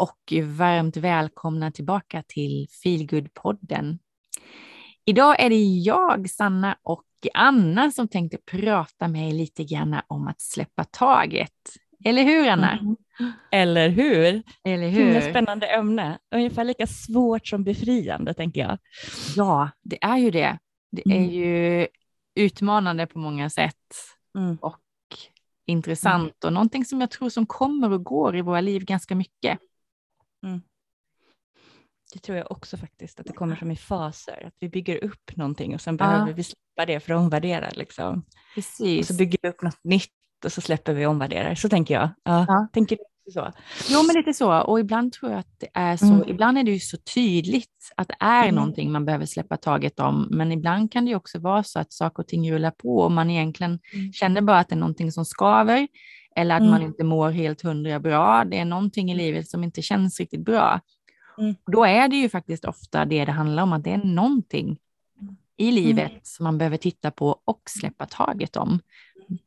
Och varmt välkomna tillbaka till Feelgood-podden. Idag är det jag, Sanna och Anna som tänkte prata med er lite grann om att släppa taget. Eller hur Anna? Mm. Eller hur? Eller hur? Ett spännande ämne. Ungefär lika svårt som befriande tänker jag. Ja, det är ju det. Det är mm. ju utmanande på många sätt mm. och intressant och någonting som jag tror som kommer och går i våra liv ganska mycket. Mm. Det tror jag också faktiskt, att det kommer som i faser, att vi bygger upp någonting och sen ja. behöver vi släppa det för att omvärdera. Liksom. Precis. Och så bygger vi upp något nytt och så släpper vi och omvärderar. Så tänker jag. Ja. ja. Tänker du så? Jo, men lite så. Och ibland tror jag att det är så. Mm. Ibland är det ju så tydligt att det är mm. någonting man behöver släppa taget om. Men ibland kan det också vara så att saker och ting rullar på och man egentligen mm. känner bara att det är någonting som skaver eller att man mm. inte mår helt hundra bra. Det är någonting i livet som inte känns riktigt bra. Mm. Då är det ju faktiskt ofta det det handlar om, att det är någonting i mm. livet som man behöver titta på och släppa taget om.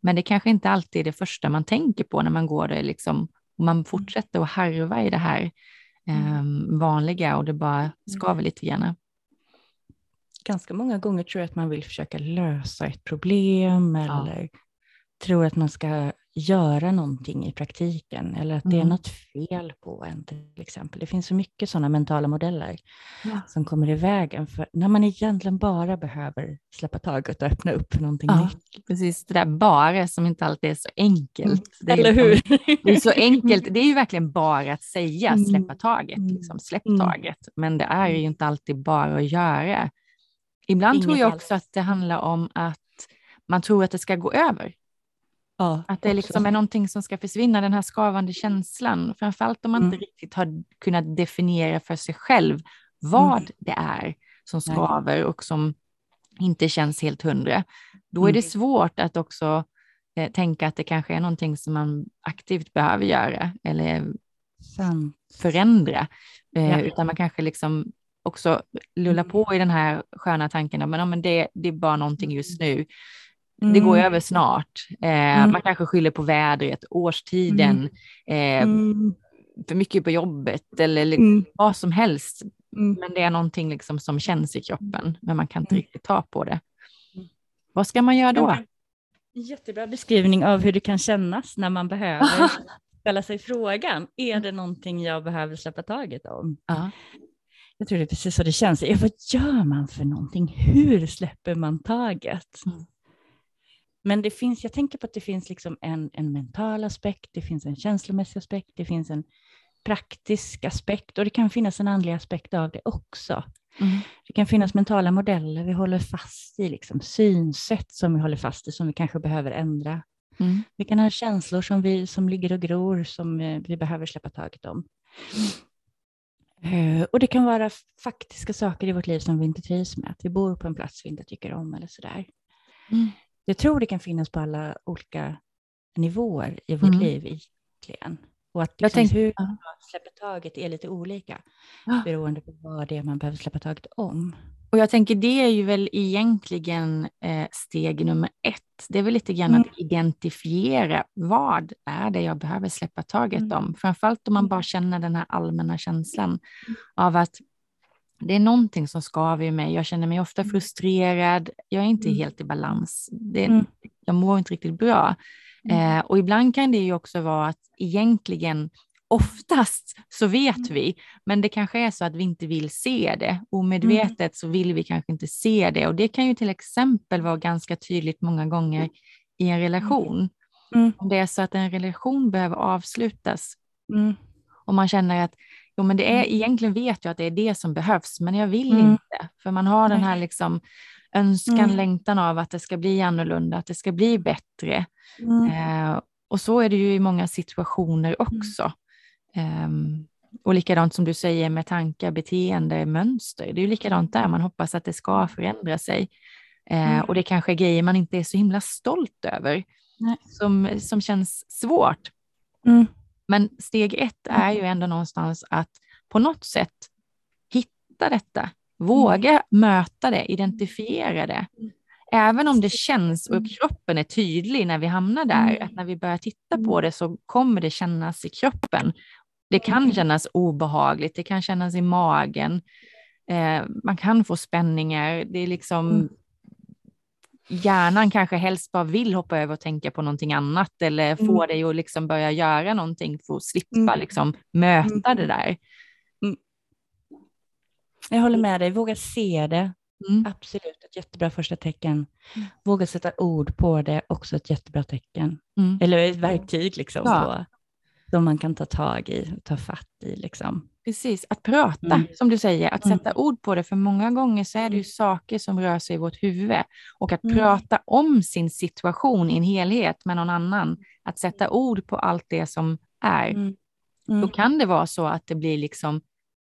Men det kanske inte alltid är det första man tänker på när man går det liksom och man fortsätter att harva i det här eh, vanliga och det bara skaver lite grann. Ganska många gånger tror jag att man vill försöka lösa ett problem eller ja. tror att man ska göra någonting i praktiken eller att det mm. är något fel på en till exempel. Det finns så mycket sådana mentala modeller ja. som kommer i vägen för när man egentligen bara behöver släppa taget och öppna upp för någonting ja, nytt. Precis, det där bara som inte alltid är så enkelt. Mm. eller hur? det är så enkelt, det är ju verkligen bara att säga mm. släppa taget, mm. liksom, släpp mm. taget, men det är ju inte alltid bara att göra. Ibland Inget tror jag också alls. att det handlar om att man tror att det ska gå över. Ja, att det liksom är någonting som ska försvinna, den här skavande känslan. Framförallt om man mm. inte riktigt har kunnat definiera för sig själv vad mm. det är som skaver och som inte känns helt hundra. Då är det mm. svårt att också eh, tänka att det kanske är någonting som man aktivt behöver göra eller Sant. förändra. Eh, ja. Utan man kanske liksom också lullar på i den här sköna tanken att men, men det, det är bara någonting just nu. Mm. Det går mm. över snart. Eh, mm. Man kanske skyller på vädret, årstiden, mm. eh, för mycket på jobbet eller vad som helst. Men det är någonting liksom som känns i kroppen, men man kan inte riktigt ta på det. Vad ska man göra då? Jättebra beskrivning av hur det kan kännas när man behöver ställa sig frågan, är det någonting jag behöver släppa taget om? Ja. Jag tror det är precis så det känns. Vad gör man för någonting? Hur släpper man taget? Mm. Men det finns, jag tänker på att det finns liksom en, en mental aspekt, det finns en känslomässig aspekt, det finns en praktisk aspekt och det kan finnas en andlig aspekt av det också. Mm. Det kan finnas mentala modeller vi håller fast i, liksom synsätt som vi håller fast i, som vi kanske behöver ändra. Mm. Vi kan ha känslor som, vi, som ligger och gror, som eh, vi behöver släppa taget om. Mm. Och det kan vara faktiska saker i vårt liv som vi inte trivs med, att vi bor på en plats vi inte tycker om eller sådär. Mm. Jag tror det kan finnas på alla olika nivåer i vårt mm. liv egentligen. Och att liksom tänkte, hur man släpper taget är lite olika ja. beroende på vad det är man behöver släppa taget om. Och jag tänker det är ju väl egentligen eh, steg nummer ett. Det är väl lite grann mm. att identifiera vad är det jag behöver släppa taget mm. om. Framförallt om man bara känner den här allmänna känslan mm. av att det är någonting som skaver i mig. Jag känner mig ofta mm. frustrerad. Jag är inte mm. helt i balans. Det, mm. Jag mår inte riktigt bra. Mm. Eh, och ibland kan det ju också vara att egentligen oftast så vet mm. vi, men det kanske är så att vi inte vill se det. Omedvetet mm. så vill vi kanske inte se det och det kan ju till exempel vara ganska tydligt många gånger i en relation. Om det är så att en relation behöver avslutas och man känner att Jo, men det är, mm. egentligen vet jag att det är det som behövs, men jag vill mm. inte. För man har den här liksom önskan, mm. längtan av att det ska bli annorlunda, att det ska bli bättre. Mm. Eh, och så är det ju i många situationer mm. också. Eh, och likadant som du säger med tankar, beteende, mönster. Det är ju likadant där, man hoppas att det ska förändra sig. Eh, mm. och det kanske är grejer man inte är så himla stolt över, som, som känns svårt. Men steg ett är ju ändå någonstans att på något sätt hitta detta, våga mm. möta det, identifiera det. Även om det känns och kroppen är tydlig när vi hamnar där, mm. att när vi börjar titta på det så kommer det kännas i kroppen. Det kan mm. kännas obehagligt, det kan kännas i magen. Eh, man kan få spänningar. Det är liksom mm. Hjärnan kanske helst bara vill hoppa över och tänka på någonting annat eller få mm. dig att liksom börja göra någonting för att slippa mm. liksom möta mm. det där. Mm. Jag håller med dig, våga se det. Mm. Absolut ett jättebra första tecken. Våga sätta ord på det, också ett jättebra tecken. Eller ett verktyg liksom, ja. på, som man kan ta tag i och ta fatt i. Liksom. Precis, att prata, mm. som du säger, att sätta mm. ord på det, för många gånger så är det ju mm. saker som rör sig i vårt huvud. Och att mm. prata om sin situation i en helhet med någon annan, att sätta ord på allt det som är, mm. mm. då kan det vara så att det blir liksom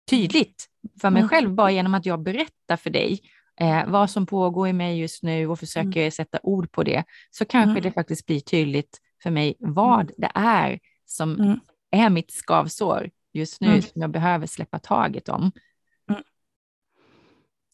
tydligt för mig själv, bara genom att jag berättar för dig eh, vad som pågår i mig just nu och försöker sätta ord på det, så kanske det faktiskt blir tydligt för mig vad det är som är mitt skavsår just nu mm. som jag behöver släppa taget om. Mm.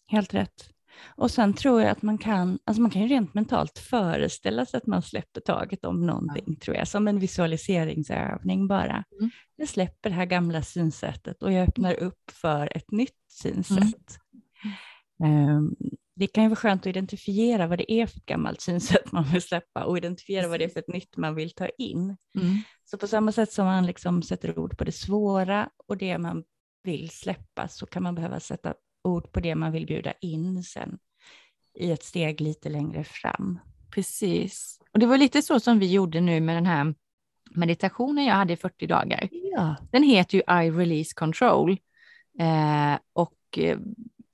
Helt rätt. Och sen tror jag att man kan, alltså man kan ju rent mentalt föreställa sig att man släpper taget om någonting, ja. tror jag, som en visualiseringsövning bara. Mm. Jag släpper det här gamla synsättet och jag öppnar upp för ett nytt synsätt. Um, det kan ju vara skönt att identifiera vad det är för ett gammalt synsätt man vill släppa och identifiera vad det är för ett nytt man vill ta in. Mm. Så på samma sätt som man liksom sätter ord på det svåra och det man vill släppa så kan man behöva sätta ord på det man vill bjuda in sen i ett steg lite längre fram. Precis. Och det var lite så som vi gjorde nu med den här meditationen jag hade i 40 dagar. Ja. Den heter ju I release control. Eh, och eh,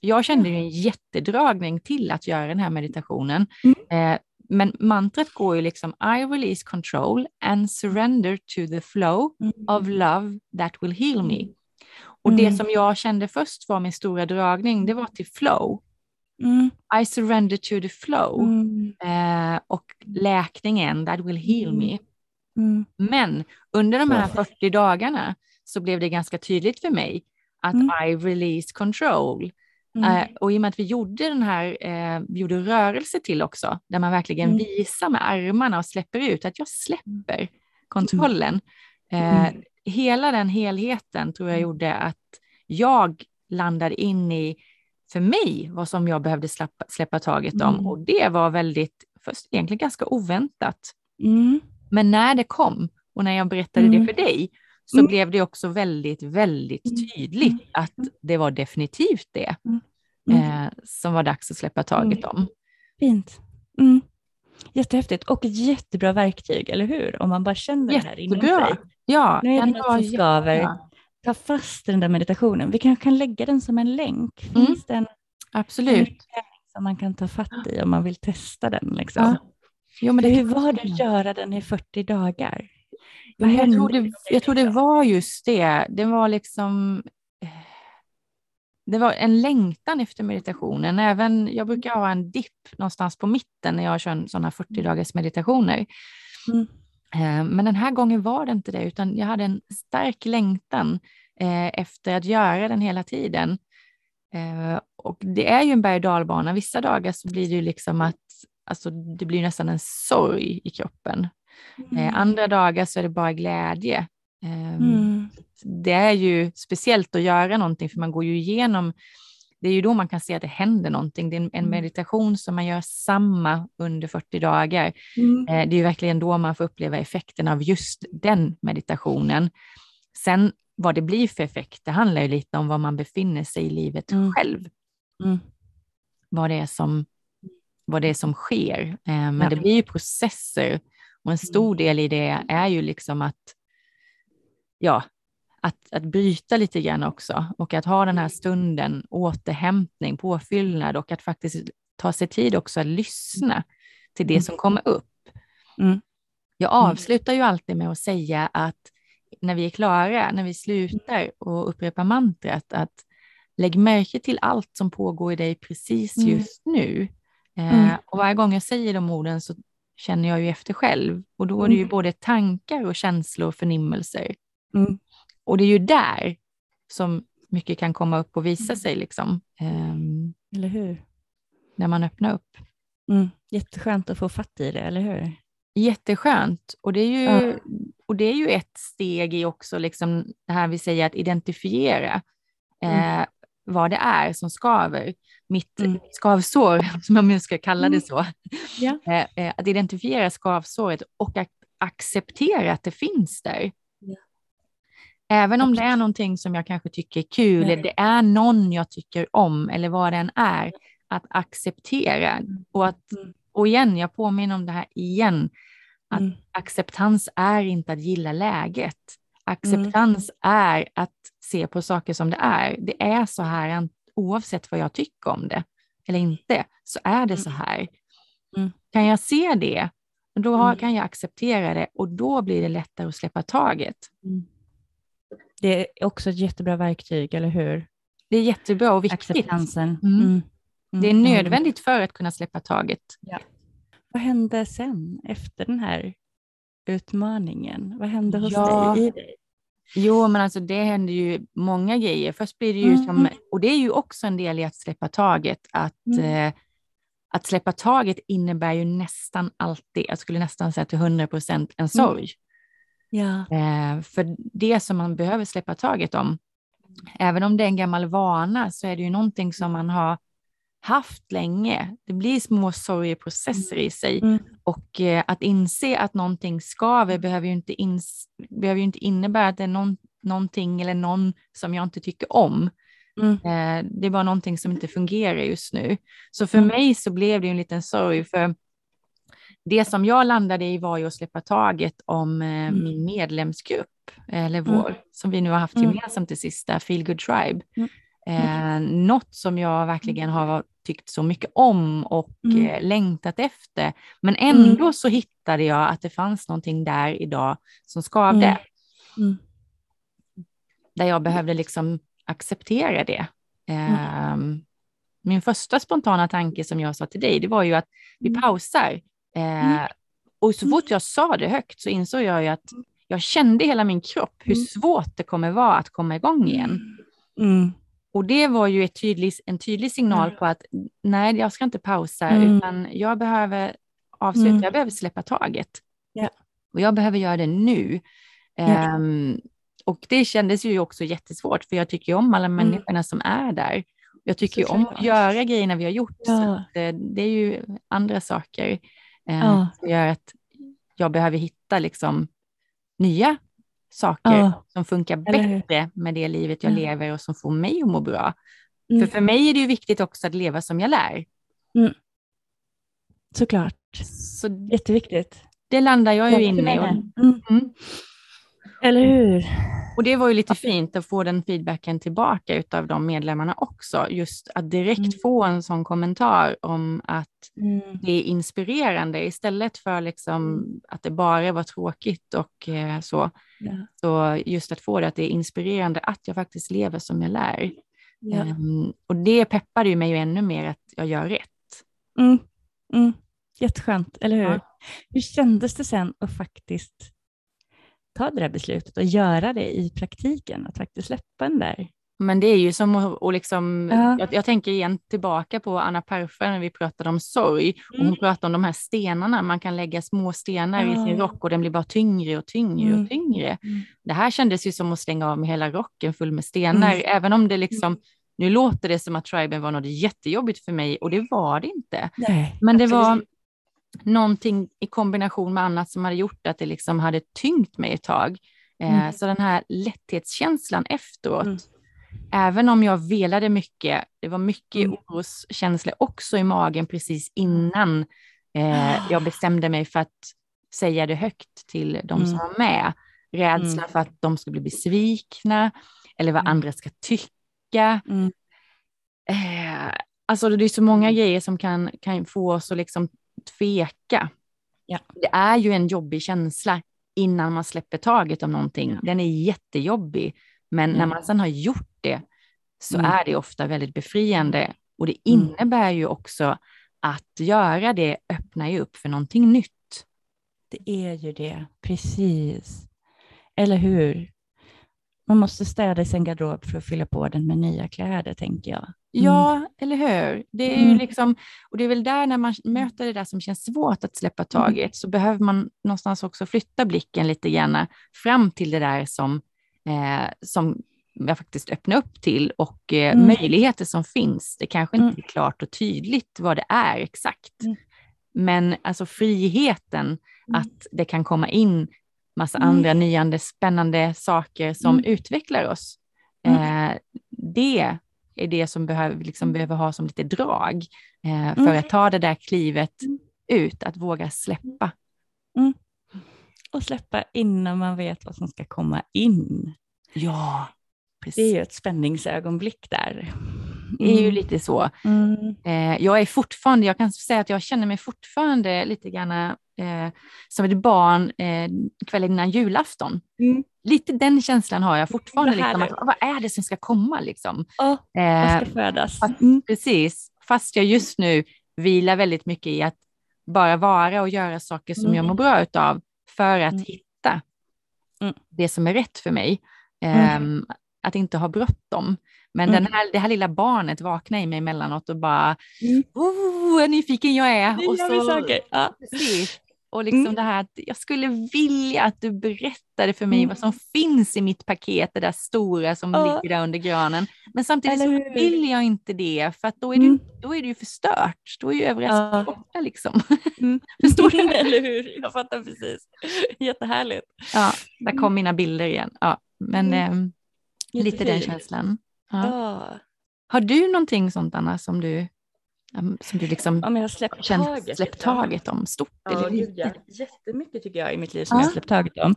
jag kände ju en jättedragning till att göra den här meditationen. Mm. Eh, men mantrat går ju liksom I release control and surrender to the flow mm. of love that will heal me. Och mm. det som jag kände först var min stora dragning, det var till flow. Mm. I surrender to the flow mm. eh, och läkningen that will heal me. Mm. Men under de här 40 dagarna så blev det ganska tydligt för mig att mm. I release control. Mm. Uh, och i och med att vi gjorde den här, vi gjorde rörelse till också, där man verkligen mm. visar med armarna och släpper ut, att jag släpper kontrollen. Uh, hela den helheten tror jag mm. gjorde att jag landade in i, för mig, vad som jag behövde släppa, släppa taget om. Mm. Och det var väldigt, först egentligen ganska oväntat. Mm. Men när det kom och när jag berättade det för dig, så mm. blev det också väldigt, väldigt mm. tydligt mm. att det var definitivt det eh, som var dags att släppa taget om. Fint. Mm. Jättehäftigt och ett jättebra verktyg, eller hur? Om man bara känner Jättebra. det här inom sig. Ja, nu är det något som skaver. Ta fast den där meditationen. Vi kanske kan lägga den som en länk. Finns mm. den Absolut. som man kan ta fatt i om man vill testa den? Liksom? Ja. Jo, men det, hur var det att göra den i 40 dagar? Jag, tror det, jag tror det var just det. Det var liksom eh, det var en längtan efter meditationen. Även, jag brukar ha en dipp någonstans på mitten när jag kör sådana 40 dagars meditationer. Mm. Eh, men den här gången var det inte det, utan jag hade en stark längtan eh, efter att göra den hela tiden. Och det är ju en berg och dalbana. Vissa dagar så blir det ju liksom att alltså, det blir nästan en sorg i kroppen. Eh, mm. andra dagar så är det bara glädje. Eh, mm. Det är ju speciellt att göra någonting för man går ju igenom, det är ju då man kan se att det händer någonting. Det är en, mm. meditation som man gör samma under 40 dagar. Mm. Eh, det är ju verkligen då man får uppleva effekten av just den meditationen. Sen vad det blir för effekt, det handlar ju lite om var man befinner sig i livet mm. själv. Mm. Vad, det är som, vad det är som sker. Men ja. det blir ju processer och en stor mm. del i det är ju liksom att, ja, att, att bryta lite grann också och att ha den här stunden, återhämtning, påfyllnad och att faktiskt ta sig tid också att lyssna till det mm. som kommer upp. Mm. Jag avslutar ju alltid med att säga att när vi är klara, när vi slutar och upprepar mantrat, att lägg märke till allt som pågår i dig precis just nu. Eh, och varje gång jag säger de orden så känner jag ju efter själv. Och då är det ju mm. både tankar och känslor och förnimmelser. Mm. Och det är ju där som mycket kan komma upp och visa sig. Liksom. Um, eller hur? När man öppnar upp. Mm. Jätteskönt att få fatt i det, eller hur? Jätteskönt. Och det är ju, ja. och det är ju ett steg i också liksom det här vi säger att identifiera mm. eh, vad det är som skaver. Mitt mm. skavsår, som jag nu ska kalla det mm. så. Ja. Eh, eh, att identifiera skavsåret och att acceptera att det finns där. Ja. Även om det är någonting som jag kanske tycker är kul, eller det är någon jag tycker om eller vad det än är, att acceptera. Mm. Och, att, mm. och igen, jag påminner om det här igen, att mm. acceptans är inte att gilla läget. Acceptans mm. är att se på saker som det är. Det är så här oavsett vad jag tycker om det eller inte, så är det så mm. här. Mm. Kan jag se det, då har, kan jag acceptera det och då blir det lättare att släppa taget. Det är också ett jättebra verktyg, eller hur? Det är jättebra och viktigt. Acceptansen. Det är nödvändigt för att kunna släppa taget. Ja. Vad hände sen efter den här utmaningen? Vad hände hos ja. dig? I dig? Jo, men alltså det händer ju många grejer. Först blir det ju mm. som, och det är ju också en del i att släppa taget, att, mm. eh, att släppa taget innebär ju nästan alltid, jag skulle nästan säga till 100 procent, en mm. sorg. Mm. Ja. Eh, för det som man behöver släppa taget om, även om det är en gammal vana, så är det ju någonting som man har haft länge. Det blir små sorgeprocesser i sig mm. och eh, att inse att någonting skaver behöver ju inte, ins behöver ju inte innebära att det är någon, någonting eller någon som jag inte tycker om. Mm. Eh, det är bara någonting som inte fungerar just nu. Så för mm. mig så blev det en liten sorg för det som jag landade i var ju att släppa taget om eh, mm. min medlemsgrupp, eller mm. vår, som vi nu har haft mm. gemensamt det sista, Feel Good Tribe. Eh, något som jag verkligen har tyckt så mycket om och mm. eh, längtat efter. Men ändå mm. så hittade jag att det fanns någonting där idag som skavde. Mm. mm. Där jag behövde liksom acceptera det. Eh, min första spontana tanke som jag sa till dig, det var ju att vi mm. pausar. Eh, och så fort jag sa det högt så insåg jag ju att jag kände i hela min kropp hur svårt det kommer vara att komma igång igen. Och det var ju ett tydlig, en tydlig signal mm. på att nej, jag ska inte pausa, mm. utan jag behöver avsluta, mm. jag behöver släppa taget. Yeah. Och jag behöver göra det nu. Yeah. Um, och det kändes ju också jättesvårt, för jag tycker ju om alla mm. människorna som är där. Jag tycker ju om att göra grejerna vi har gjort. Ja. Så att, det, det, är ju andra saker eh, ja. som gör att jag behöver hitta liksom nya saker ja. som funkar bättre med det livet jag ja. lever och som får mig att må bra. Mm. För för mig är det ju viktigt också att leva som jag lär. Mm. Såklart. Så Jätteviktigt. Det landar jag ju inne i. Mm. mm. Eller hur? Och det var ju lite fint att få den feedbacken tillbaka av de medlemmarna också. Just att direkt mm. få en sån kommentar om att mm. det är inspirerande istället för liksom mm. att det bara var tråkigt och eh, så. Ja. Så just att få det att det är inspirerande att jag faktiskt lever som jag lär. Ja. Um, och det peppade ju mig ju ännu mer att jag gör rätt. Mm. Mm. Jätteskönt, eller hur? Ja. Hur kändes det sen att faktiskt ta det där beslutet och göra det i praktiken, att faktiskt släppa den där. Men det är ju som att liksom, ja. jag, jag, tänker igen tillbaka på Anna Parfa när vi pratade om sorg. Mm. Och hon mm. pratade om de här stenarna, man kan lägga små stenar ja. i sin rock och den blir bara tyngre och tyngre mm. och tyngre. Mm. Det här kändes ju som att slänga av med hela rocken full med stenar, mm. även om det liksom nu låter det som att triben var något jättejobbigt för mig och det var det inte. Nej, Men det var, någonting i kombination med annat som hade gjort att det liksom hade tyngt mig ett tag. Eh, mm. Så den här lätthetskänslan efteråt, mm. även om jag velade mycket, det var mycket mm. oroskänslor också i magen precis innan eh, jag bestämde mig för att säga det högt till de mm. som var med. Rädsla mm. för att de skulle bli besvikna eller vad mm. andra ska tycka. Eh, alltså det är så många grejer som kan, kan få oss att liksom tveka. Ja. Det är ju en jobbig känsla innan man släpper taget om någonting. Den är jättejobbig, men mm. när man sedan har gjort det så mm. är det ofta väldigt befriande. Och det mm. innebär ju också att göra det öppnar ju upp för någonting nytt. Det är ju det, precis. Eller hur? Man måste städa i sin garderob för att fylla på den med nya kläder, tänker jag. Mm. Ja, eller hur? Det är ju mm. liksom, och det är väl där när man möter det där som känns svårt att släppa mm. taget, så behöver man någonstans också flytta blicken lite grann fram till det där som, eh, som jag faktiskt öppnar upp till och eh, mm. möjligheter som finns. Det kanske inte är klart och tydligt vad det är exakt. Men alltså friheten att det kan komma in massa mm. andra nyande spännande saker som mm. utvecklar oss. Mm. Eh, det är det som behöver, liksom, behöver ha som lite drag eh, för mm. att ta det där klivet mm. ut, att våga släppa. Och släppa innan man vet vad som ska komma in. Ja, precis. Det är ju ett spänningsögonblick där. Det är ju lite så. Mm. Eh, jag är fortfarande, jag kan säga att jag känner mig fortfarande lite grann eh, som ett barn eh, kvällen innan julafton. Mm. Lite den känslan har jag fortfarande. Liksom, att, vad är det som ska komma? Liksom? Oh, vad ska födas? Fast, mm. Precis, fast jag just nu vilar väldigt mycket i att bara vara och göra saker som mm. jag mår bra av för att mm. hitta mm. det som är rätt för mig. Um, att inte ha bråttom. Men mm. den här, det här lilla barnet vaknar i mig emellanåt och bara, mm. oh, vad nyfiken jag är. Det och så, saker. Ja. Precis. Och liksom mm. det här att jag skulle vilja att du berättade för mig mm. vad som finns i mitt paket, det där stora som oh. ligger där under granen. Men samtidigt så vill jag inte det, för att då är, mm. det, då är det ju förstört. Då är ju överraskningen borta liksom. Mm. Förstår du? Eller hur? Jag fattar precis. Jättehärligt. Ja, där kom mm. mina bilder igen. Ja, men eh, lite den känslan. Ja. ja. Har du någonting sånt Anna som du som du liksom ja, jag släppt känt, taget, släppt taget om, stort ja, eller lite? Jättemycket tycker jag i mitt liv som ja. jag släppt taget om.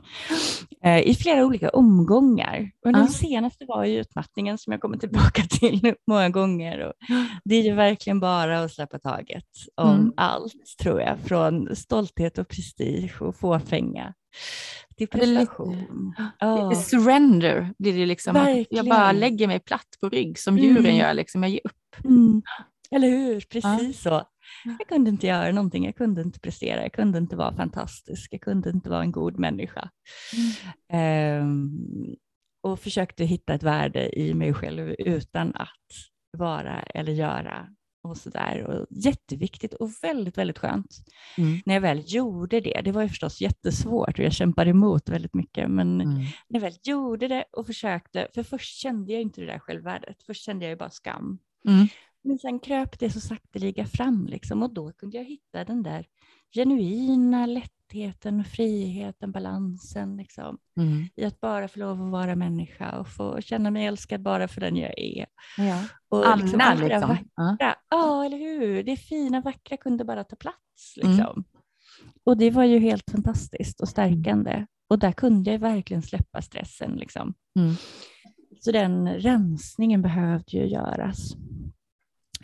Eh, I flera olika omgångar. Och den senaste var ju utmattningen som jag kommer tillbaka till många gånger. Och det är ju verkligen bara att släppa taget om mm. allt tror jag. Från stolthet och prestige och fåfänga till prestation. Ja. Surrender blir det liksom. jag bara lägger mig platt på rygg som djuren mm. gör. Liksom. Jag ger upp. Mm. Eller hur, precis ja. så. Jag kunde inte göra någonting, jag kunde inte prestera, jag kunde inte vara fantastisk, jag kunde inte vara en god människa. Mm. Um, och försökte hitta ett värde i mig själv utan att vara eller göra och sådär. Och jätteviktigt och väldigt, väldigt skönt. Mm. När jag väl gjorde det, det var ju förstås jättesvårt och jag kämpade emot väldigt mycket, men mm. när jag väl gjorde det och försökte, för först kände jag inte det där självvärdet, först kände jag ju bara skam. Mm. Men sen kröp det så sakteliga fram liksom, och då kunde jag hitta den där genuina lättheten, friheten, balansen balansen mm. i att bara få lov att vara människa och få känna mig älskad bara för den jag är. Ja. Och liksom, Anna liksom. Vackra, ja. eller hur? Det fina vackra kunde bara ta plats. Mm. Liksom. Mm. Och det var ju helt fantastiskt och stärkande. Mm. Och där kunde jag verkligen släppa stressen. Liksom. Mm. Så den rensningen behövde ju göras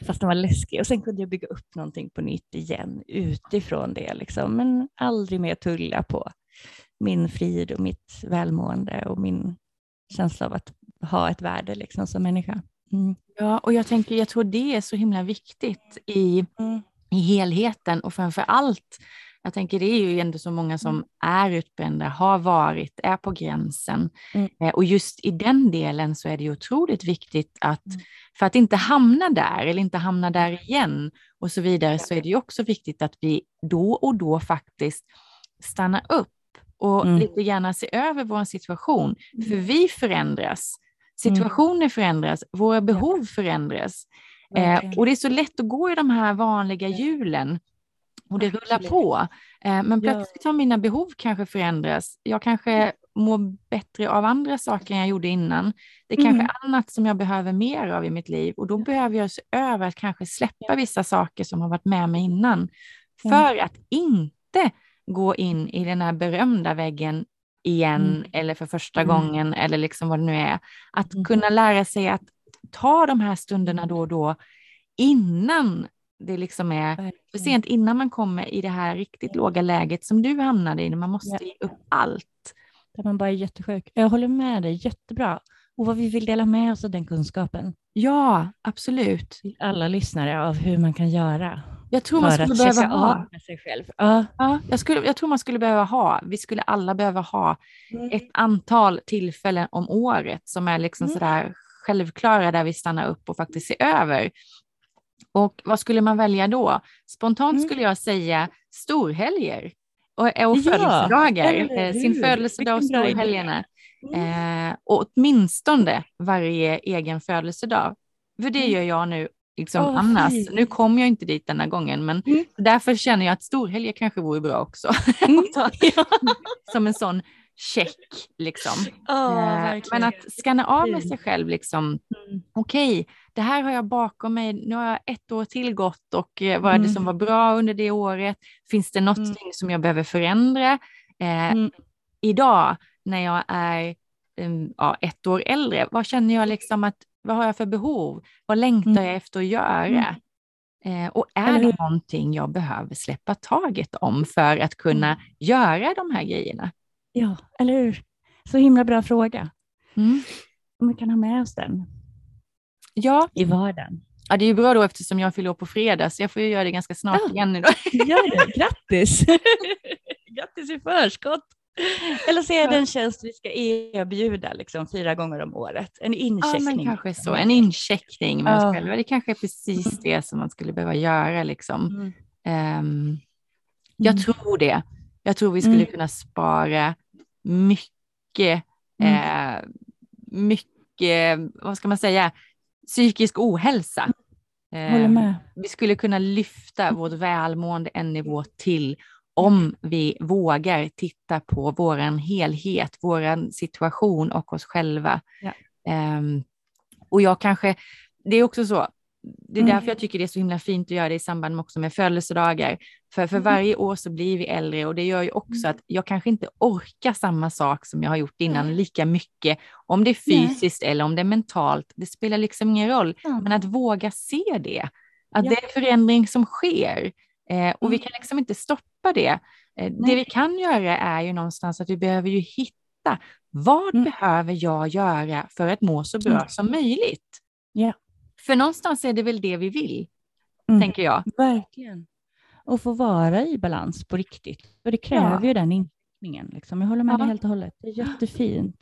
fast den var läskig. Och sen kunde jag bygga upp någonting på nytt igen utifrån det, liksom. men aldrig mer tulla på min frid och mitt välmående och min känsla av att ha ett värde liksom, som människa. Mm. Ja, och jag tänker, jag tror det är så himla viktigt i, mm. i helheten och framför allt jag tänker det är ju ändå så många som mm. är utbrända, har varit, är på gränsen. Mm. Eh, och just i den delen så är det ju otroligt viktigt att, mm. för att inte hamna där eller inte hamna där igen och så vidare, så är det ju också viktigt att vi då och då faktiskt stannar upp och mm. lite gärna se över vår situation. Mm. För vi förändras, mm. situationer förändras, våra behov förändras. Eh, och det är så lätt att gå i de här vanliga hjulen och det rullar på. Eh, men plötsligt har mina behov kanske förändrats. Jag kanske mår bättre av andra saker än jag gjorde innan. Det är kanske mm. annat som jag behöver mer av i mitt liv och då behöver jag se över att kanske släppa vissa saker som har varit med mig innan. För att inte gå in i den här berömda väggen igen mm. eller för första mm. gången eller liksom vad det nu är. Att mm. kunna lära sig att ta de här stunderna då och då innan det liksom är för sent innan man kommer i det här riktigt låga läget som du hamnade i, när man måste ja. ge upp allt. Där man bara är jättesjuk. Jag håller med dig, jättebra. Och vad vi vill dela med oss av den kunskapen. Ja, absolut. Alla lyssnare av hur man kan göra Jag tror man skulle behöva ha. Med sig själv. Uh. Ja, jag, skulle, jag tror man skulle behöva ha, vi skulle alla behöva ha mm. ett antal tillfällen om året som är liksom mm. sådär självklara där vi stannar upp och faktiskt ser över. Och vad skulle man välja då? Spontant mm. skulle jag säga storhelger och, och födelsedagar, ja, sin födelsedag och storhelgerna. Mm. Eh, och åtminstone varje egen födelsedag. För det mm. gör jag nu liksom oh, annars. Fint. Nu kom jag inte dit denna gången, men mm. därför känner jag att storhelger kanske vore bra också. Mm. Som en sån check liksom. Oh, men att skanna av med sig själv liksom. Mm. Okej, okay, det här har jag bakom mig. Nu har jag ett år till gått och eh, vad är det som mm. var bra under det året? Finns det något mm. som jag behöver förändra? Eh, mm. Idag när jag är um, ja, ett år äldre, vad känner jag liksom att vad har jag för behov? Vad längtar jag efter att göra? Eh, och är det någonting jag behöver släppa taget om för att kunna göra de här grejerna? Ja, eller hur? Så himla bra fråga. Mm. Om vi kan ha med oss den ja. i vardagen. Ja, det är ju bra då eftersom jag fyller år på fredag, så jag får ju göra det ganska snart ja. igen idag. Gör det, grattis! grattis i förskott! Eller så är det en tjänst vi ska erbjuda liksom, fyra gånger om året. En incheckning. Ja, men kanske så. En incheckning med ja. oss själva. Det kanske är precis det som man skulle behöva göra. Liksom. Mm. Um, jag mm. tror det. Jag tror vi skulle mm. kunna spara mycket, mm. eh, mycket, vad ska man säga, psykisk ohälsa. Eh, vi skulle kunna lyfta vårt välmående en nivå till om vi vågar titta på vår helhet, vår situation och oss själva. Ja. Um, och jag kanske, det är också så, det är mm. därför jag tycker det är så himla fint att göra det i samband med, också med födelsedagar. För, för mm. varje år så blir vi äldre och det gör ju också mm. att jag kanske inte orkar samma sak som jag har gjort innan lika mycket. Om det är fysiskt Nej. eller om det är mentalt, det spelar liksom ingen roll. Mm. Men att våga se det, att ja. det är förändring som sker. Eh, och vi mm. kan liksom inte stoppa det. Eh, det vi kan göra är ju någonstans att vi behöver ju hitta vad mm. behöver jag göra för att må så bra mm. som möjligt? Yeah. För någonstans är det väl det vi vill, mm. tänker jag. Verkligen. Och få vara i balans på riktigt. Och det kräver ja. ju den inriktningen. Liksom. Jag håller med ja. dig helt och hållet. Det är jättefint.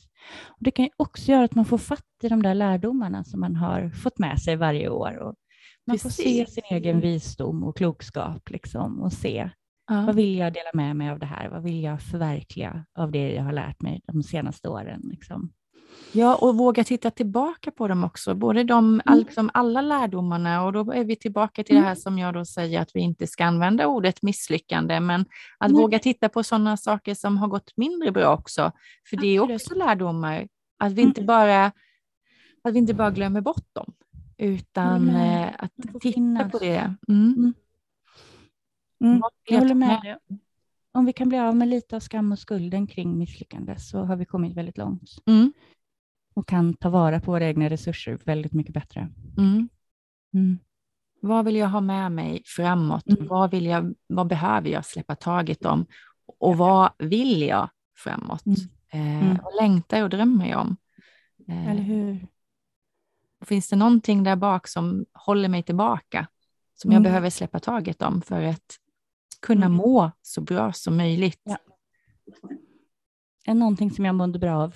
Och det kan ju också göra att man får fatt i de där lärdomarna som man har fått med sig varje år. Och man Precis. får se sin egen visdom och klokskap liksom, och se ja. vad vill jag dela med mig av det här? Vad vill jag förverkliga av det jag har lärt mig de senaste åren? Liksom. Ja, och våga titta tillbaka på dem också, både de, all, liksom alla lärdomarna och då är vi tillbaka till mm. det här som jag då säger att vi inte ska använda ordet misslyckande, men att mm. våga titta på sådana saker som har gått mindre bra också, för det är också lärdomar, att vi inte bara, att vi inte bara glömmer bort dem, utan mm. att titta finnas. på det. Mm. Mm. mm. Jag håller med dig. Om vi kan bli av med lite av skam och skulden kring misslyckande så har vi kommit väldigt långt. Mm. Och kan ta vara på våra egna resurser väldigt mycket bättre. Mm. Mm. Vad vill jag ha med mig framåt? Vad, vill jag, vad behöver jag släppa taget om? Och vad vill jag framåt? Eh, vad längtar och drömmer jag om? Eh, Eller hur? Finns det någonting där bak som håller mig tillbaka, som jag mm. behöver släppa taget om för att kunna mm. må så bra som möjligt? Ja. Är någonting som jag mådde bra av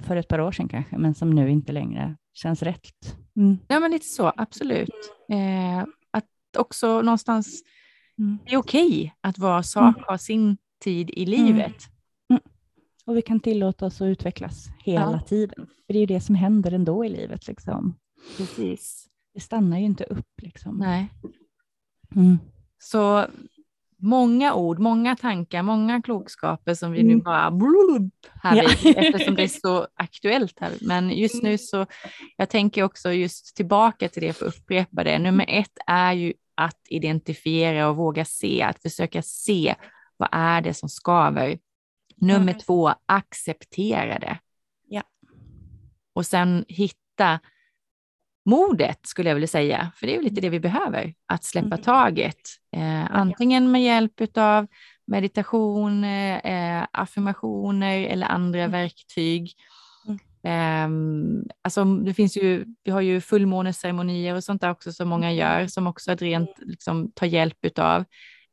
för ett par år sedan kanske, men som nu inte längre känns rätt. Mm. Ja, men lite så, absolut. Eh, att också någonstans, mm. det är okej okay att vara sak, mm. ha sin tid i livet. Och vi kan tillåta oss att utvecklas hela ja. tiden. För det är ju det som händer ändå i livet. Liksom. Precis. Det stannar ju inte upp. Liksom. Nej. Mm. Så många ord, många tankar, många klokskaper som vi mm. nu bara blub, här ja. vid, eftersom det är så aktuellt här. Men just nu så, jag tänker också just tillbaka till det för att upprepa det. Nummer ett är ju att identifiera och våga se, att försöka se vad är det som skaver Nummer mm. två, acceptera det. Ja. Och sen hitta modet skulle jag vilja säga, för det är ju lite det vi behöver, att släppa mm. taget. Eh, antingen med hjälp av meditation, eh, affirmationer eller andra mm. verktyg. Mm. Um, alltså det finns ju, vi har ju fullmåneceremonier och sånt där också som många mm. gör, som också att rent liksom, tar hjälp utav.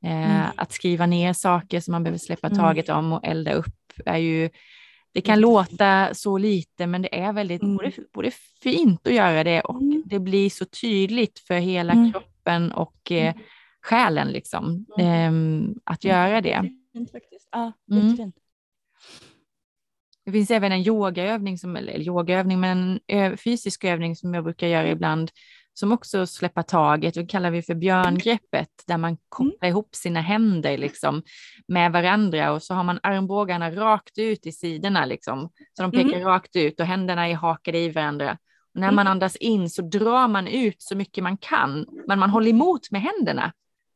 Uh, mm. Att skriva ner saker som man behöver släppa mm. taget om och elda upp är ju, det kan låta så lite, men det är väldigt mm. både, både fint att göra det och mm. det blir så tydligt för hela mm. kroppen och eh, själen liksom, eh, att göra det. Fint, faktiskt. Ja, jättefint. Det finns även en yogaövning, som, eller yogaövning, men en fysisk övning som jag brukar göra ibland, som också släppa taget, det kallar vi för björngreppet, där man kopplar mm. ihop sina händer liksom, med varandra och så har man armbågarna rakt ut i sidorna, liksom, så de pekar mm. rakt ut och händerna är hakade i varandra. Och när man andas in så drar man ut så mycket man kan, men man håller emot med händerna.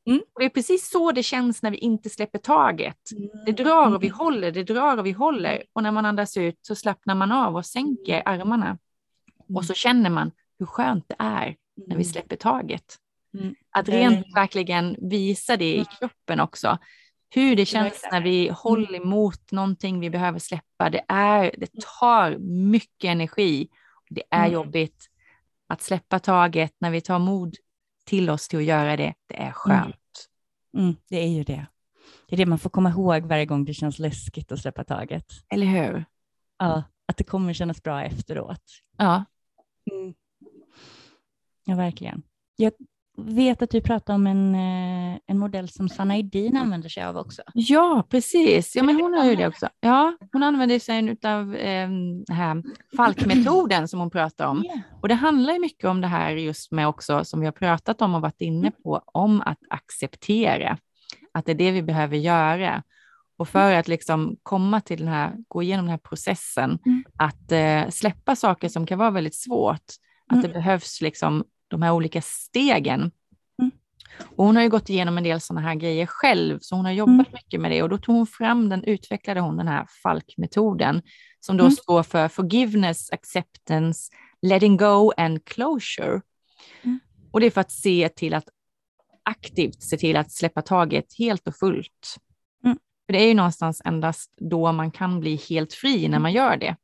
Mm. Och det är precis så det känns när vi inte släpper taget. Det drar och vi mm. håller, det drar och vi håller. Och när man andas ut så slappnar man av och sänker armarna. Och så känner man hur skönt det är när vi släpper taget. Mm. Att rent verkligen visa det i kroppen också. Hur det känns när vi håller emot någonting vi behöver släppa. Det, är, det tar mycket energi. Det är jobbigt att släppa taget när vi tar mod till oss till att göra det, det är mm. skönt. Mm. Mm, det är ju det. Det är det man får komma ihåg varje gång det känns läskigt att släppa taget. Eller hur? Ja, att det kommer kännas bra efteråt. Ja. Mm. Ja, verkligen. Jag vet att du pratar om en, eh, en modell som Sanna Edin använder sig av också. Ja, precis. Ja, men hon har ju det också. Ja, hon använder sig av eh, här Falkmetoden som hon pratar om. Yeah. Och det handlar ju mycket om det här just med också, som vi har pratat om och varit inne på, om att acceptera. Att det är det vi behöver göra. Och för att liksom komma till den här, gå igenom den här processen, mm. att eh, släppa saker som kan vara väldigt svårt, att mm. det behövs liksom de här olika stegen. Mm. Och hon har ju gått igenom en del sådana här grejer själv, så hon har jobbat mm. mycket med det och då tog hon fram den, utvecklade hon den här FALK-metoden som då mm. står för Forgiveness, Acceptance, Letting Go and Closure. Mm. Och det är för att se till att aktivt se till att släppa taget helt och fullt. Mm. För det är ju någonstans endast då man kan bli helt fri när man gör det.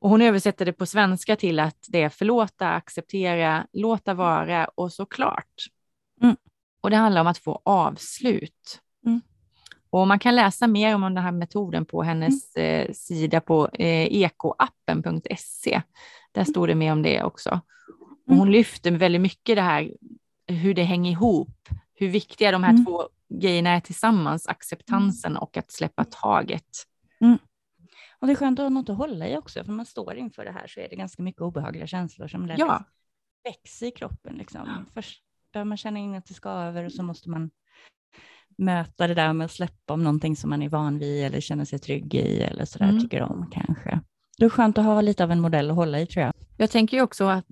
Och hon översätter det på svenska till att det är förlåta, acceptera, låta vara och såklart. Mm. Och det handlar om att få avslut. Mm. Och man kan läsa mer om den här metoden på hennes mm. eh, sida på eh, ekoappen.se. Där står det mer om det också. Och hon mm. lyfter väldigt mycket det här hur det hänger ihop, hur viktiga de här mm. två grejerna är tillsammans, acceptansen och att släppa taget. Mm. Och det är skönt att ha något att hålla i också, för man står inför det här så är det ganska mycket obehagliga känslor som ja. växer i kroppen. Liksom. Först behöver man känna in att det ska över och så måste man möta det där med att släppa om någonting som man är van vid eller känner sig trygg i eller sådär mm. tycker om kanske. Det är skönt att ha lite av en modell att hålla i tror jag. Jag tänker ju också att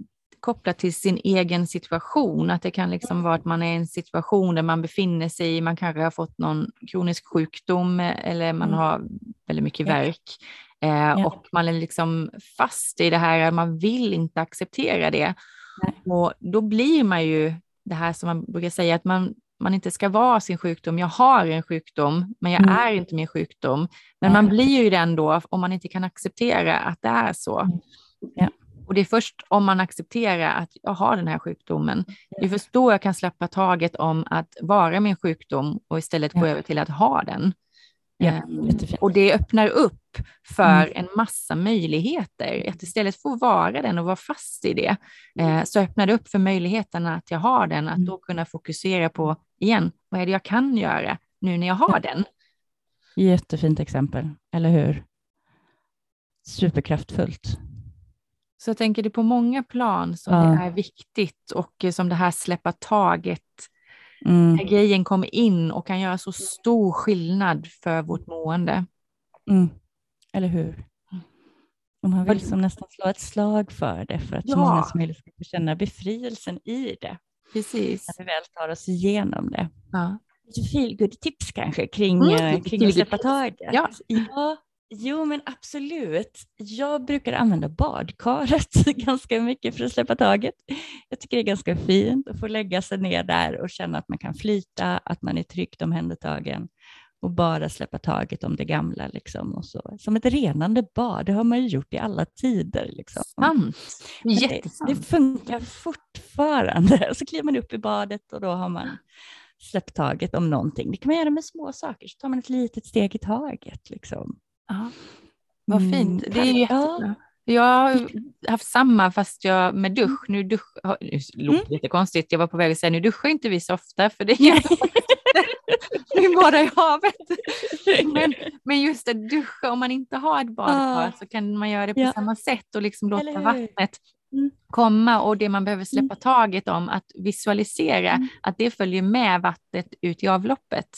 kopplat till sin egen situation, att det kan liksom vara att man är i en situation där man befinner sig i, man kanske har fått någon kronisk sjukdom eller man mm. har väldigt mycket värk. Eh. Och man är liksom fast i det här, man vill inte acceptera det. Och då blir man ju det här som man brukar säga, att man, man inte ska vara sin sjukdom. Jag har en sjukdom, men jag mm. är inte min sjukdom. Men man blir ju det ändå om man inte kan acceptera att det är så. Mm. Ja. Och det är först om man accepterar att jag har den här sjukdomen, det är först då jag kan släppa taget om att vara min sjukdom och istället gå över till att ha den. Ja, ehm, och det öppnar upp för mm. en massa möjligheter. Att istället att vara den och vara fast i det, eh, så öppnar det upp för möjligheterna att jag har den, att mm. då kunna fokusera på, igen, vad är det jag kan göra nu när jag har den? Jättefint exempel, eller hur? Superkraftfullt. Så jag tänker det på många plan som ja. det är viktigt och som det här släppa taget, mm. grejen kommer in och kan göra så stor skillnad för vårt mående. Mm. Eller hur? Och man vill som nästan slå ett slag för det för att ja. så många som möjligt ska känna befrielsen i det. Precis. När vi väl tar oss igenom det. Ja. Lite tips kanske kring, mm, eh, kring att släppa taget. Ja. ja. Jo, men absolut. Jag brukar använda badkaret ganska mycket för att släppa taget. Jag tycker det är ganska fint att få lägga sig ner där och känna att man kan flyta, att man är tryggt omhändertagen och bara släppa taget om det gamla. Liksom, och så. Som ett renande bad, det har man ju gjort i alla tider. Liksom. Sant. Jättesant. Det, det funkar fortfarande. Så kliver man upp i badet och då har man släppt taget om någonting. Det kan man göra med små saker, så tar man ett litet steg i taget. Liksom. Ja. Vad mm. fint. Det är jättebra. Jag har haft samma fast jag med dusch. Nu dusch, det låter mm. lite konstigt, jag var på väg att säga nu duschar inte vi så ofta för det är vi badar i havet. Men, men just att duscha, om man inte har ett badkar ah. så kan man göra det på ja. samma sätt och liksom låta vattnet mm. komma och det man behöver släppa mm. taget om, att visualisera mm. att det följer med vattnet ut i avloppet.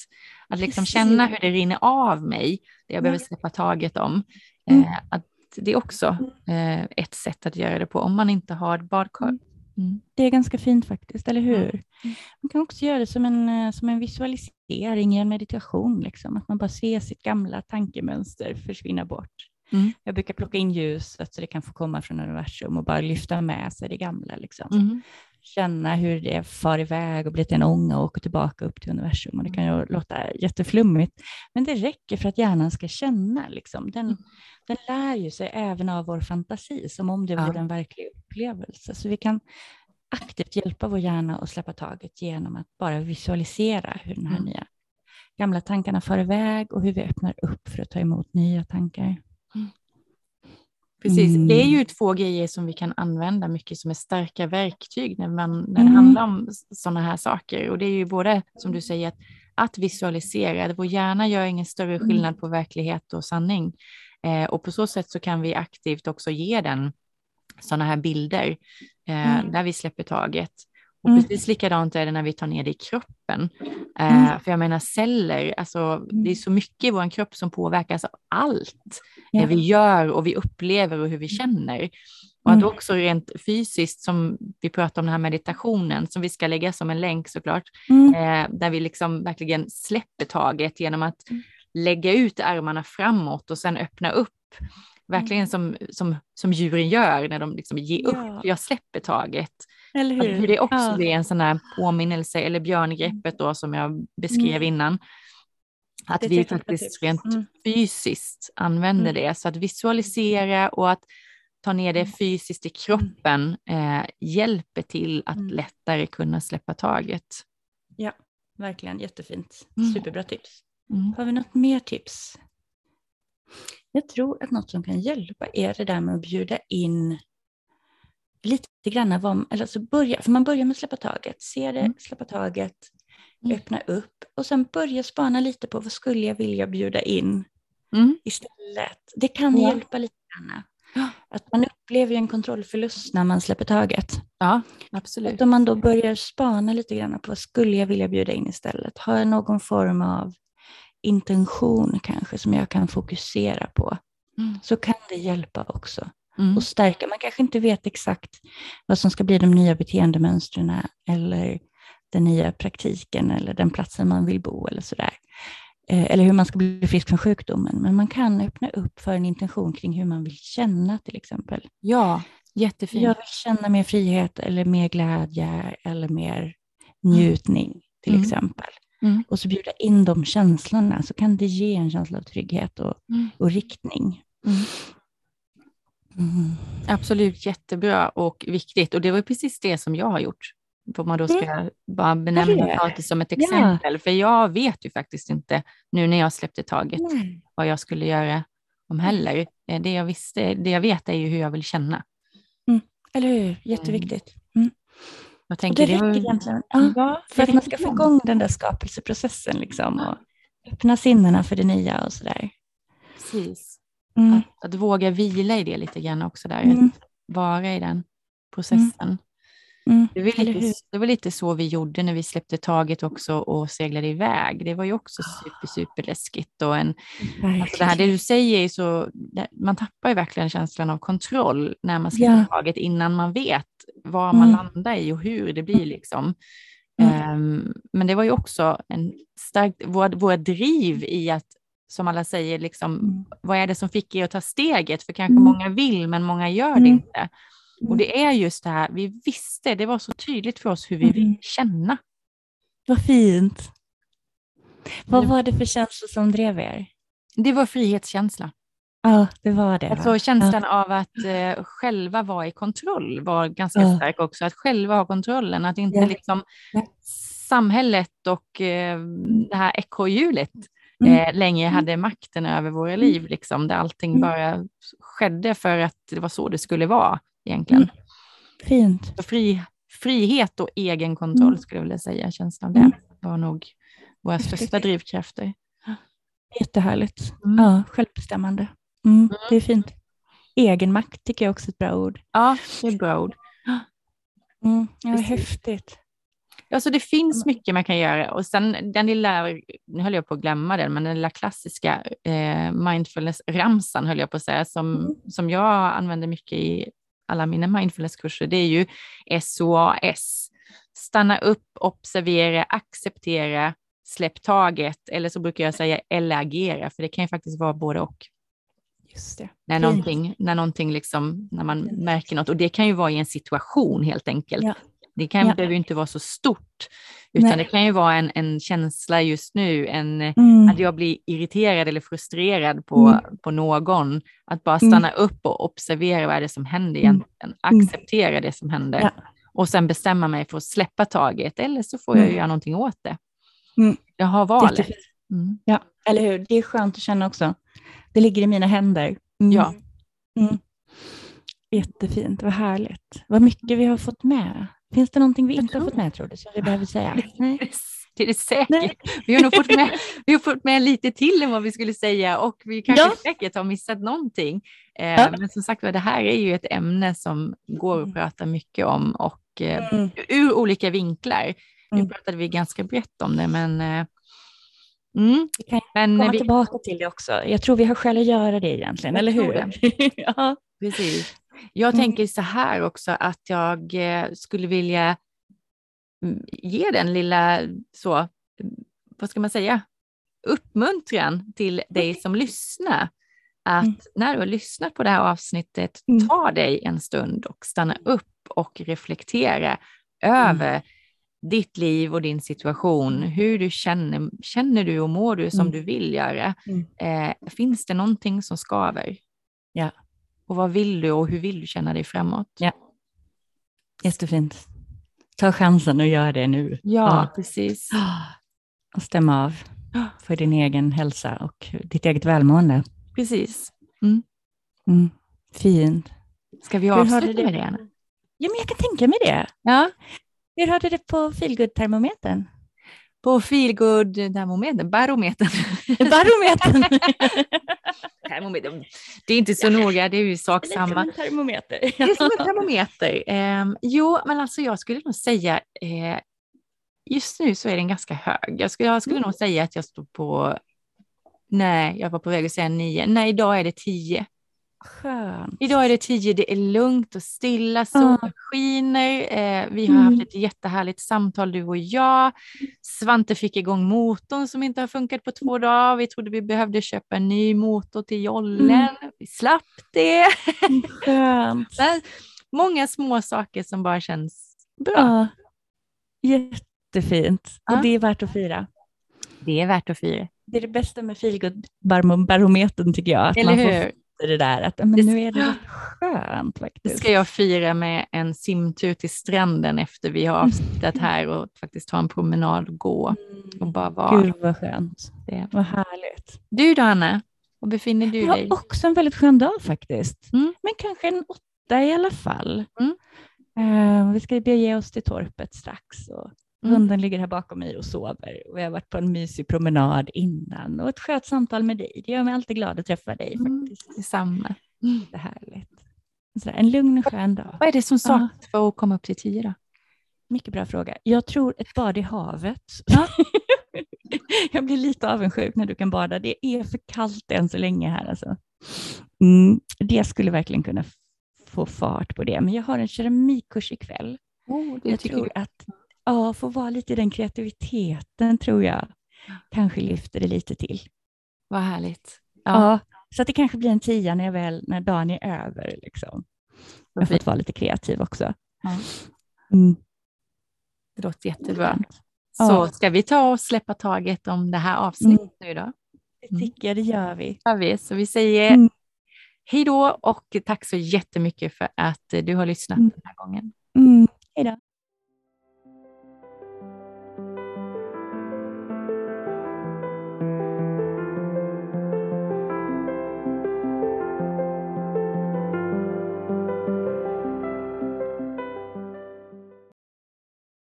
Att liksom känna hur det rinner av mig, det jag behöver släppa taget om. Mm. Eh, att det är också eh, ett sätt att göra det på om man inte har ett badkar. Mm. mm. Det är ganska fint faktiskt, eller hur? Mm. Man kan också göra det som en, eh, som en visualisering i en meditation, liksom. att man bara ser sitt gamla tankemönster försvinna bort. Mm. Jag brukar plocka in ljuset så det kan få komma från universum och bara lyfta med sig det gamla. Liksom. Mm. Känna hur det far iväg och blir till en ånga och åker tillbaka upp till universum. Och det kan ju låta jätteflummigt, men det räcker för att hjärnan ska känna. Liksom. Den, mm. den lär ju sig även av vår fantasi, som om det ja. vore en verklig upplevelse. Så vi kan aktivt hjälpa vår hjärna att släppa taget genom att bara visualisera hur den här mm. nya gamla tankarna far iväg och hur vi öppnar upp för att ta emot nya tankar. Precis, mm. det är ju två grejer som vi kan använda mycket som är starka verktyg när, man, när det mm. handlar om sådana här saker. Och det är ju både, som du säger, att, att visualisera. Vår hjärna gör ingen större mm. skillnad på verklighet och sanning. Eh, och på så sätt så kan vi aktivt också ge den sådana här bilder eh, mm. där vi släpper taget. Och mm. precis likadant är det när vi tar ner det i kroppen. Eh, mm. För jag menar celler, alltså, det är mm. så mycket i vår kropp som påverkas av allt ja. det vi gör och vi upplever och hur vi mm. känner. Och att också rent fysiskt, som vi pratar om den här meditationen, som vi ska lägga som en länk såklart, mm. eh, där vi liksom verkligen släpper taget genom att lägga ut armarna framåt och sen öppna upp verkligen som, som, som djuren gör när de liksom ger upp. Ja. Jag släpper taget. Eller hur? Hur det också ja. blir en sån här påminnelse, eller björngreppet då som jag beskrev mm. innan. Att vi faktiskt rent mm. fysiskt använder mm. det. Så att visualisera och att ta ner det mm. fysiskt i kroppen eh, hjälper till att mm. lättare kunna släppa taget. Ja, verkligen jättefint. Mm. Superbra tips. Har vi något mer tips? Jag tror att något som kan hjälpa är det där med att bjuda in lite grann vad, alltså börja, för man börjar med att släppa taget, se det, mm. släppa taget, mm. öppna upp och sen börja spana lite på vad skulle jag vilja bjuda in mm. istället. Det kan ja. hjälpa lite grann. Att man upplever en kontrollförlust när man släpper taget. Ja, absolut. Att om man då börjar spana lite grann på vad skulle jag vilja bjuda in istället, har jag någon form av intention kanske som jag kan fokusera på, mm. så kan det hjälpa också. Mm. Och stärka. Man kanske inte vet exakt vad som ska bli de nya beteendemönstren eller den nya praktiken eller den platsen man vill bo eller sådär. Eh, eller hur man ska bli frisk från sjukdomen. Men man kan öppna upp för en intention kring hur man vill känna till exempel. Ja, jättefint. Jag vill känna mer frihet eller mer glädje eller mer njutning till mm. exempel. Mm. Och så bjuda in de känslorna så kan det ge en känsla av trygghet och, mm. och riktning. Mm. mm. Absolut jättebra och viktigt och det var precis det som jag har gjort. Om man då ska mm. bara benämna det som ett exempel. Ja. För jag vet ju faktiskt inte nu när jag släppte taget Nej. vad jag skulle göra om heller. Eh, det jag, visste, det jag vet är ju hur jag vill känna. Mm. Eller hur, jätteviktigt. Mm. Jag tänker, det räcker egentligen. Ja, ja, för att man ska få igång den där skapelseprocessen liksom, och öppna sinnena för det nya och sådär. Precis. Mm. Att, att, våga vila i det lite grann också där, mm. att vara i den processen. Mm. Det, var lite, det var lite så vi gjorde när vi släppte taget också och seglade iväg. Det var ju också super, super läskigt. Och en, alltså det här det du säger är så, man tappar ju verkligen känslan av kontroll när man släpper ja. taget innan man vet vad man mm. landar i och hur det blir liksom. Mm. Um, men det var ju också en stark, vår, vår driv i att, som alla säger, liksom, mm. vad är det som fick er att ta steget? För kanske mm. många vill, men många gör det mm. inte. Och det är just det här, vi visste, det var så tydligt för oss hur vi vill känna. Vad fint. Vad var det för känslor som drev er? Det var frihetskänsla. Ja, det var det. Alltså känslan ja. av att eh, själva vara i kontroll var ganska ja. stark också. Att själva ha kontrollen, att inte ja. liksom samhället och eh, det här ekorrhjulet mm. eh, länge mm. hade makten över våra mm. liv, liksom, där allting mm. bara skedde för att det var så det skulle vara egentligen. Mm. Fint. Så fri, frihet och egen kontroll mm. skulle jag vilja säga, känslan av det var nog våra största drivkrafter. Jättehärligt. Ja, självbestämmande. Mm, det är fint. Egenmakt tycker jag också är ett bra ord. Ja, det är ett bra ord. Mm, ja, häftigt. Alltså det finns mycket man kan göra och sen den lilla, nu höll jag på att glömma den, men den lilla klassiska eh, mindfulness-ramsan höll jag på att säga, som, mm. som jag använder mycket i alla mina mindfulness-kurser, det är ju SOAS. Stanna upp, observera, acceptera, släpp taget, eller så brukar jag säga eller agera, för det kan ju faktiskt vara både och. Just det. När någonting, när någonting liksom, när man märker något, och det kan ju vara i en situation helt enkelt. Ja. Det kan, ja. behöver inte vara så stort, utan Nej. det kan ju vara en, en känsla just nu, en, mm. att jag blir irriterad eller frustrerad på, mm. på någon. Att bara mm. stanna mm. upp och observera vad är det som händer mm. egentligen, mm. acceptera det som händer ja. och sen bestämma mig för att släppa taget eller så får jag ju göra någonting åt det. Jag har valet. Ja, eller hur? Det är skönt att känna också. Det ligger i mina händer. Ja. Jättefint, vad härligt. Vad mycket vi har fått med. Finns det någonting vi inte har fått med tror du, som vi behöver säga? Nej. Det är det säkert. Nej. Vi har nog fått med, vi har fått med lite till än vad vi skulle säga och vi kanske ja. säkert har missat någonting. Eh, ja. Men som sagt det här är ju ett ämne som går att mm. prata mycket om och eh, mm. ur olika vinklar. Nu mm. pratade vi ganska brett om det, men eh, Mm. Vi kan men komma vi... tillbaka till det också. Jag tror vi har skäl att göra det egentligen, jag eller hur? ja. Precis. Jag mm. tänker så här också att jag eh, skulle vilja mm, ge den lilla, så, vad ska man säga, uppmuntran till dig som lyssnar. Att mm. när du har lyssnat på det här avsnittet, mm. ta dig en stund och stanna upp och reflektera över mm. ditt liv och din situation, hur du känner, känner du och mår du som mm. du vill göra? Mm. Eh, finns det någonting som skaver? Ja. Och vad vill du och hur vill du känna dig framåt? Ja. Jättefint. Ta chansen och gör det nu. Ja, ja. precis. Och stämma av för din egen hälsa och ditt eget välmående. Precis. Mm. Mm. Fint. Ska vi avsluta med det? Ja, men jag kan tänka mig det. Ja. Hur hörde det på feelgood-termometern? På feelgood termometern, barometern. Barometern. termometer. Det är inte så noga, det är ju sak samma. Det är som en termometer. det är som en termometer. Eh, jo, men alltså jag skulle nog säga, eh, just nu så är den ganska hög. Jag skulle, jag skulle mm. nog säga att jag står på, nej, jag var på väg att säga nio. Nej, idag är det tio. Skönt. Idag är det tio, det är lugnt och stilla, solen ah. skiner. Eh, vi har mm. haft ett jättehärligt samtal du och jag. Svante fick igång motorn som inte har funkat på två dagar. Vi trodde vi behövde köpa en ny motor till jollen. Mm. Vi slapp det. Skönt. Många små saker som bara känns bra. Ah. Jättefint. Ah. Och det är värt att fira. Det är värt att fira. Det är det bästa med feelgood-barometern tycker jag. Att Eller man hur? Det där att men nu är det skönt faktiskt. Det ska jag fira med en simtur till stranden efter vi har avslutat här och faktiskt ta en promenad och gå och bara vara. Gud vad skönt. Det. Vad härligt. Du då Anna, var befinner du dig? Jag har också en väldigt skön dag faktiskt. Mm. Men kanske en åtta i alla fall. Mm. Uh, vi ska bege oss till torpet strax och Mm. Hunden ligger här bakom mig och sover och vi har varit på en mysig promenad innan och ett skönt samtal med dig. Det gör mig alltid glad att träffa dig. Mm. faktiskt. Detsamma. Mm. Det är härligt. Så en lugn och skön dag. Vad är det som saknas ja. för att komma upp till tio då? Mycket bra fråga. Jag tror ett bad i havet. Ja. jag blir lite avundsjuk när du kan bada. Det är för kallt än så länge här. Alltså. Mm, det skulle verkligen kunna få fart på det. Men jag har en keramikkurs ikväll. Oh, jag tror jag. att ja, få vara lite i den kreativiteten tror jag kanske lyfter det lite till. Vad härligt. Ja. ja. så att det kanske blir en tia när, jag väl, när dagen är över. Liksom. Jag har fått vara lite kreativ också. Ja. Mm. Det låter jättebra. Så ja. ska vi ta och släppa taget om det här avsnittet mm. nu då? Det mm. tycker jag, det gör vi. Ja, vi. Så vi säger mm. hej då och tack så jättemycket för att du har lyssnat mm. den här gången. Mm.